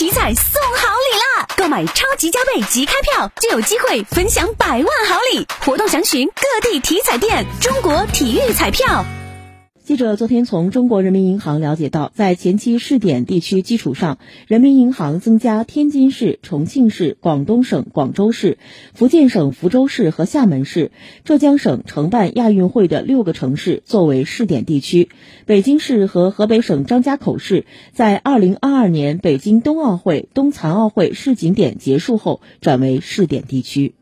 体彩送好礼啦！购买超级加倍即开票，就有机会分享百万好礼。活动详询各地体彩店。中国体育彩票。记者昨天从中国人民银行了解到，在前期试点地区基础上，人民银行增加天津市、重庆市、广东省广州市、福建省福州市和厦门市、浙江省承办亚运会的六个城市作为试点地区。北京市和河北省张家口市在二零二二年北京冬奥会、冬残奥会试景点结束后转为试点地区。